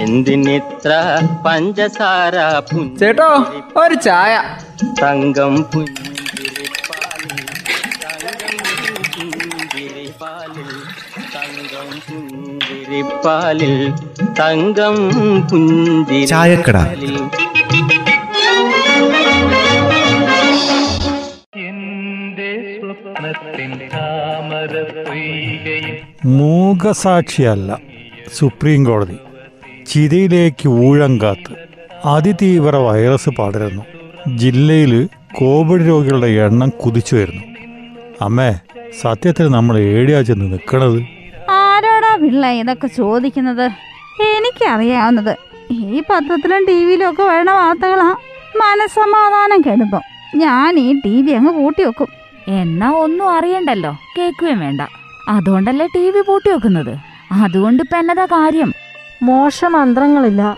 എന്തിനിത്ര പഞ്ചസാര ചേട്ടോ ഒരു ചായ. തങ്കം പുഞ്ചിരിപ്പാലിൽ തങ്കം പുഞ്ചിരിപ്പാലിൽ തങ്കം പുഞ്ചിരിപ്പാലിൽ തങ്കം പുഞ്ചിരി ചായക്കട മൂകസാക്ഷിയല്ല സുപ്രീം കോടതി. ചിതയിലേക്ക് ഊഴങ്കാത്ത് അതിതീവ്ര വൈറസ് പടരുന്നു. ജില്ലയിൽ കോവിഡ് രോഗികളുടെ എണ്ണം കുതിച്ചു വരുന്നു. അമ്മേ സത്യത്തിൽ നമ്മൾ ഏടിയാ ചെന്ന് നിൽക്കണത് ആരോടാ പിള്ള ഇതൊക്കെ ചോദിക്കുന്നത്? എനിക്കറിയാവുന്നത് ഈ പത്രത്തിലും ടി വിയിലും ഒക്കെ വരുന്ന വാർത്തകളാ. മനസമാധാനം കെടുമ്പം ഞാൻ ഈ ടി വി അങ്ങ് കൂട്ടി വെക്കും. എന്നാ ഒന്നും അറിയണ്ടല്ലോ. കേൾക്കുകയും വേണ്ട. അതുകൊണ്ടല്ലേ ടി വി പൂട്ടി വെക്കുന്നത്? അതുകൊണ്ട് ഇപ്പൊ എന്നതാ കാര്യം? മോശമന്ത്രങ്ങളില്ല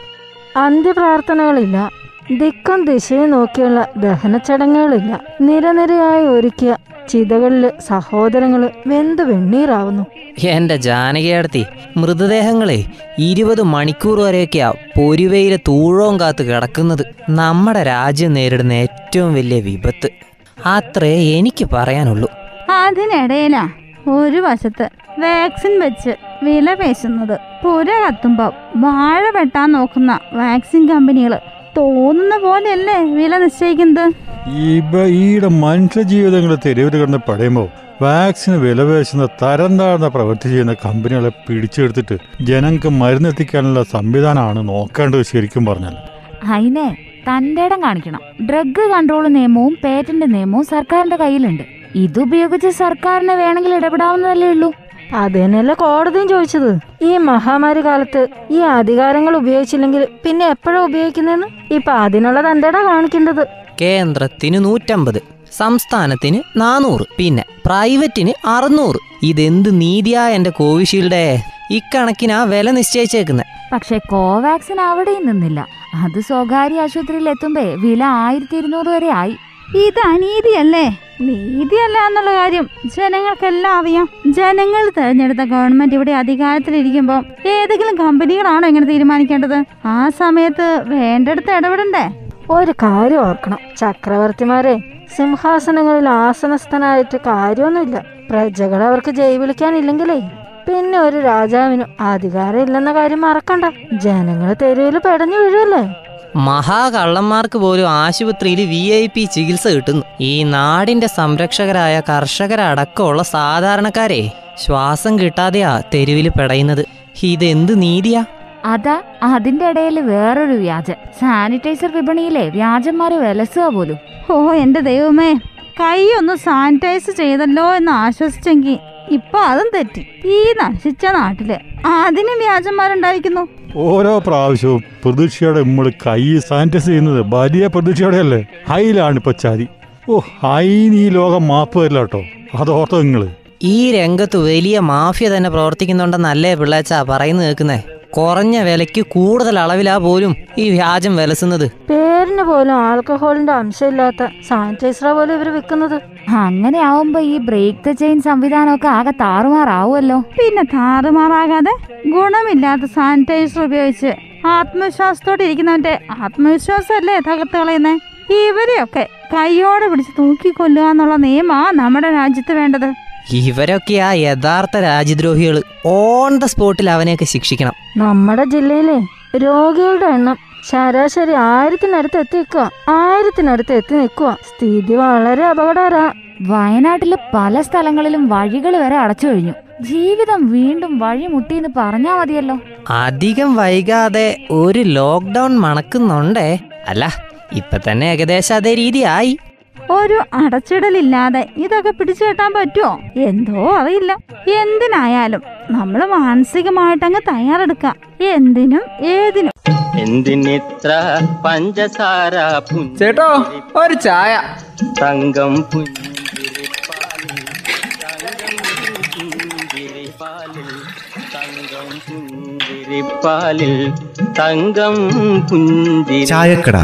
അന്ത്യപ്രാർത്ഥനകളില്ല ദിക്കും ദിശയും നോക്കിയുള്ള ദഹന ചടങ്ങുകളില്ല നിരനിരയായി ഒരുക്കിയ ചിതകളിൽ സഹോദരങ്ങൾ വെന്തു വെണ്ണീറാവുന്നു. എന്റെ ജാനകിയടത്തി മൃതദേഹങ്ങളെ ഇരുപത് മണിക്കൂർ വരെയൊക്കെയാ പൊരുവയിലെ തൂഴവും കാത്ത് കിടക്കുന്നത്. നമ്മുടെ രാജ്യം നേരിടുന്ന ഏറ്റവും വലിയ വിപത്ത്. അത്രേ എനിക്ക് പറയാനുള്ളൂ. അതിനിടയിലാ ഒരു വശത്ത് വാക്സിൻ വെച്ച് വില പേശുന്നത്. പുര കത്തുമ്പം വാഴ വെട്ടാൻ നോക്കുന്ന വാക്സിൻ കമ്പനികൾ തോന്നുന്ന പോലെയല്ലേ വില നിശ്ചയിക്കുന്നത്? ഇവ ഈടെ മനുഷ്യജീവിതങ്ങൾ തെരുവിൽ കിടന്ന് പടയുമ്പോൾ വാക്സിന് വിലപേശുന്ന തരം താഴ്ന്ന പ്രവൃത്തി ചെയ്യുന്ന കമ്പനികളെ പിടിച്ചെടുത്തിട്ട് ജനങ്ങൾക്ക് മരുന്നെത്തിക്കാനുള്ള സംവിധാനമാണ് നോക്കേണ്ടത് ശരിക്കും പറഞ്ഞാൽ. അതിനെ തന്റെ ഇടം കാണിക്കണം. ഡ്രഗ് കൺട്രോൾ നിയമവും പേറ്റന്റ് നിയമവും സർക്കാരിന്റെ കയ്യിലുണ്ട്. ഇതുപയോഗിച്ച് സർക്കാരിന് വേണമെങ്കിൽ ഇടപെടാവുന്നതല്ലേ ഉള്ളൂ. അത് തന്നെയല്ലേ കോടതിയും ചോദിച്ചത്? ഈ മഹാമാരി കാലത്ത് ഈ അധികാരങ്ങൾ ഉപയോഗിച്ചില്ലെങ്കിൽ പിന്നെ എപ്പോഴാ ഉപയോഗിക്കുന്നതെന്ന്? ഇപ്പൊ അതിനുള്ള തന്റെടാ കാണിക്കേണ്ടത്. കേന്ദ്രത്തിന് നൂറ്റമ്പത് സംസ്ഥാനത്തിന് നാനൂറ് പിന്നെ പ്രൈവറ്റിന് അറുന്നൂറ്. ഇതെന്ത് നീതിയാ എന്റെ കോവിഷീൽഡേ? ഇക്കണക്കിനാ വില നിശ്ചയിച്ചേക്കുന്നത് പക്ഷെ കോവാക്സിൻ അവിടെയും നിന്നില്ല. അത് സ്വകാര്യ ആശുപത്രിയിൽ എത്തുമ്പേ വില ആയിരത്തി ഇരുന്നൂറ് വരെ ആയി. ഇത് അനീതിയല്ലേ? നീതിയല്ല എന്നുള്ള കാര്യം ജനങ്ങൾക്കെല്ലാം അറിയാം. ജനങ്ങൾ തെരഞ്ഞെടുത്ത ഗവൺമെന്റ് ഇവിടെ അധികാരത്തിലിരിക്കുമ്പോൾ ഏതെങ്കിലും കമ്പനികളാണോ ഇങ്ങനെ തീരുമാനിക്കേണ്ടത്? ആ സമയത്ത് വേണ്ടടുത്ത് ഇടപെടണ്ടേ? ഒരു കാര്യം ഓർക്കണം. ചക്രവർത്തിമാരെ സിംഹാസനങ്ങളിൽ ആസനസ്ഥനായിട്ട് കാര്യമൊന്നുമില്ല. പ്രജകൾ അവർക്ക് ജയ് വിളിക്കാനില്ലെങ്കിലേ. പിന്നെ ഒരു രാജാവിനും അധികാരം ഇല്ലെന്ന കാര്യം മറക്കണ്ട. ജനങ്ങൾ തെരുവിൽ പെടഞ്ഞു വീഴുമല്ലേ മഹാകള്ളന്മാർക്ക് പോലും ആശുപത്രിയിൽ വി ഐ പി ചികിത്സ കിട്ടുന്നു. ഈ നാടിന്റെ സംരക്ഷകരായ കർഷകരടക്കമുള്ള സാധാരണക്കാരെ ശ്വാസം കിട്ടാതെയാ തെരുവിൽ പെടയുന്നത്. ഇതെന്ത് നീതിയാ? അതാ അതിന്റെ ഇടയിൽ വേറൊരു വ്യാജ. സാനിറ്റൈസർ വിപണിയിലെ വ്യാജന്മാര് വിലസുക പോലും. ഓ എന്റെ ദൈവമേ. കൈ ഒന്ന് സാനിറ്റൈസ് ചെയ്തല്ലോ എന്ന് ആശ്വസിച്ചെങ്കിൽ ഇപ്പൊ അതും തെറ്റി. ഈ നശിച്ച നാട്ടിൽ അതിനും വ്യാജന്മാരുണ്ടായിരിക്കുന്നു? ഓരോ പ്രാവശ്യവും പ്രതീക്ഷയോടെ നമ്മൾ കൈ സാനിറ്റൈസ് ചെയ്യുന്നത് വലിയ പ്രതീക്ഷയോടെയല്ലേ? ഹൈലാണ് ഇപ്പൊ ചതി. ഓ ഹൈ നീ ലോകം മാപ്പ് തരില്ല കേട്ടോ. അതോർത്തോ നിങ്ങൾ. ഈ രംഗത്ത് വലിയ മാഫിയ തന്നെ പ്രവർത്തിക്കുന്നുണ്ടെന്നല്ലേ പിള്ളേച്ചാ പറയുന്നു കേൾക്കുന്നേ? കുറഞ്ഞ വിലയ്ക്ക് കൂടുതൽ അളവിലാ പോലും ഈ വ്യാജം വിലസുന്നത്. പേരിന് പോലും ആൽക്കഹോളിന്റെ അംശമില്ലാത്ത സാനിറ്റൈസറാ പോലും ഇവർ വിൽക്കുന്നത് അങ്ങനെ ആവുമ്പോ ഈ ബ്രേക്ക് ദ ചെയിൻ സംവിധാനമൊക്കെ ആകെ താറുമാറാവുമല്ലോ. പിന്നെ താറുമാറാകാതെ ഗുണമില്ലാത്ത സാനിറ്റൈസർ ഉപയോഗിച്ച് ആത്മവിശ്വാസത്തോടെ ഇരിക്കുന്നവന്റെ ആത്മവിശ്വാസമല്ലേ തകർത്ത് കളയുന്നേ? ഇവരെയൊക്കെ കൈയോടെ പിടിച്ച് തൂക്കിക്കൊല്ലുക എന്നുള്ള നിയമാ നമ്മുടെ രാജ്യത്ത് വേണ്ടത്. ഇവരൊക്കെയാ യഥാർത്ഥ രാജ്യദ്രോഹികൾ ഓൺ ദ സ്പോട്ടിൽ അവനെയൊക്കെ ശിക്ഷിക്കണം. നമ്മുടെ ജില്ലയിലെ രോഗികളുടെ എണ്ണം ശരാശരി ആയിരത്തിനടുത്ത് എത്തി നിൽക്കുക ആയിരത്തിനടുത്ത് എത്തി നിൽക്കുക സ്ഥിതി വളരെ അപകടകരാ വയനാട്ടിലെ പല സ്ഥലങ്ങളിലും വഴികൾ വരെ അടച്ചു കഴിഞ്ഞു. ജീവിതം വീണ്ടും വഴിമുട്ടിന്ന് പറഞ്ഞാ മതിയല്ലോ. അധികം വൈകാതെ ഒരു ലോക്ക്ഡൗൺ മണക്കുന്നുണ്ടേ. അല്ല ഇപ്പൊ തന്നെ ഏകദേശം അതേ രീതിയായി. ഒരു അടച്ചിടലില്ലാതെ ഇതൊക്കെ പിടിച്ചു കെട്ടാൻ പറ്റുമോ എന്തോ അറിയില്ല. എന്തിനായാലും നമ്മൾ മാനസികമായിട്ടങ്ങ് തയ്യാറെടുക്കാം. എന്തിനും ഏതിനും എന്തിനിത്ര പഞ്ചസാര ചേട്ടോ ഒരു ചായ തങ്കം പുഞ്ചിരിപ്പാലിൽ തങ്കം പുഞ്ചിരിപ്പാലിൽ തങ്കം പുഞ്ചിരിപ്പാലിൽ തങ്കം പുഞ്ചിരി ചായക്കട.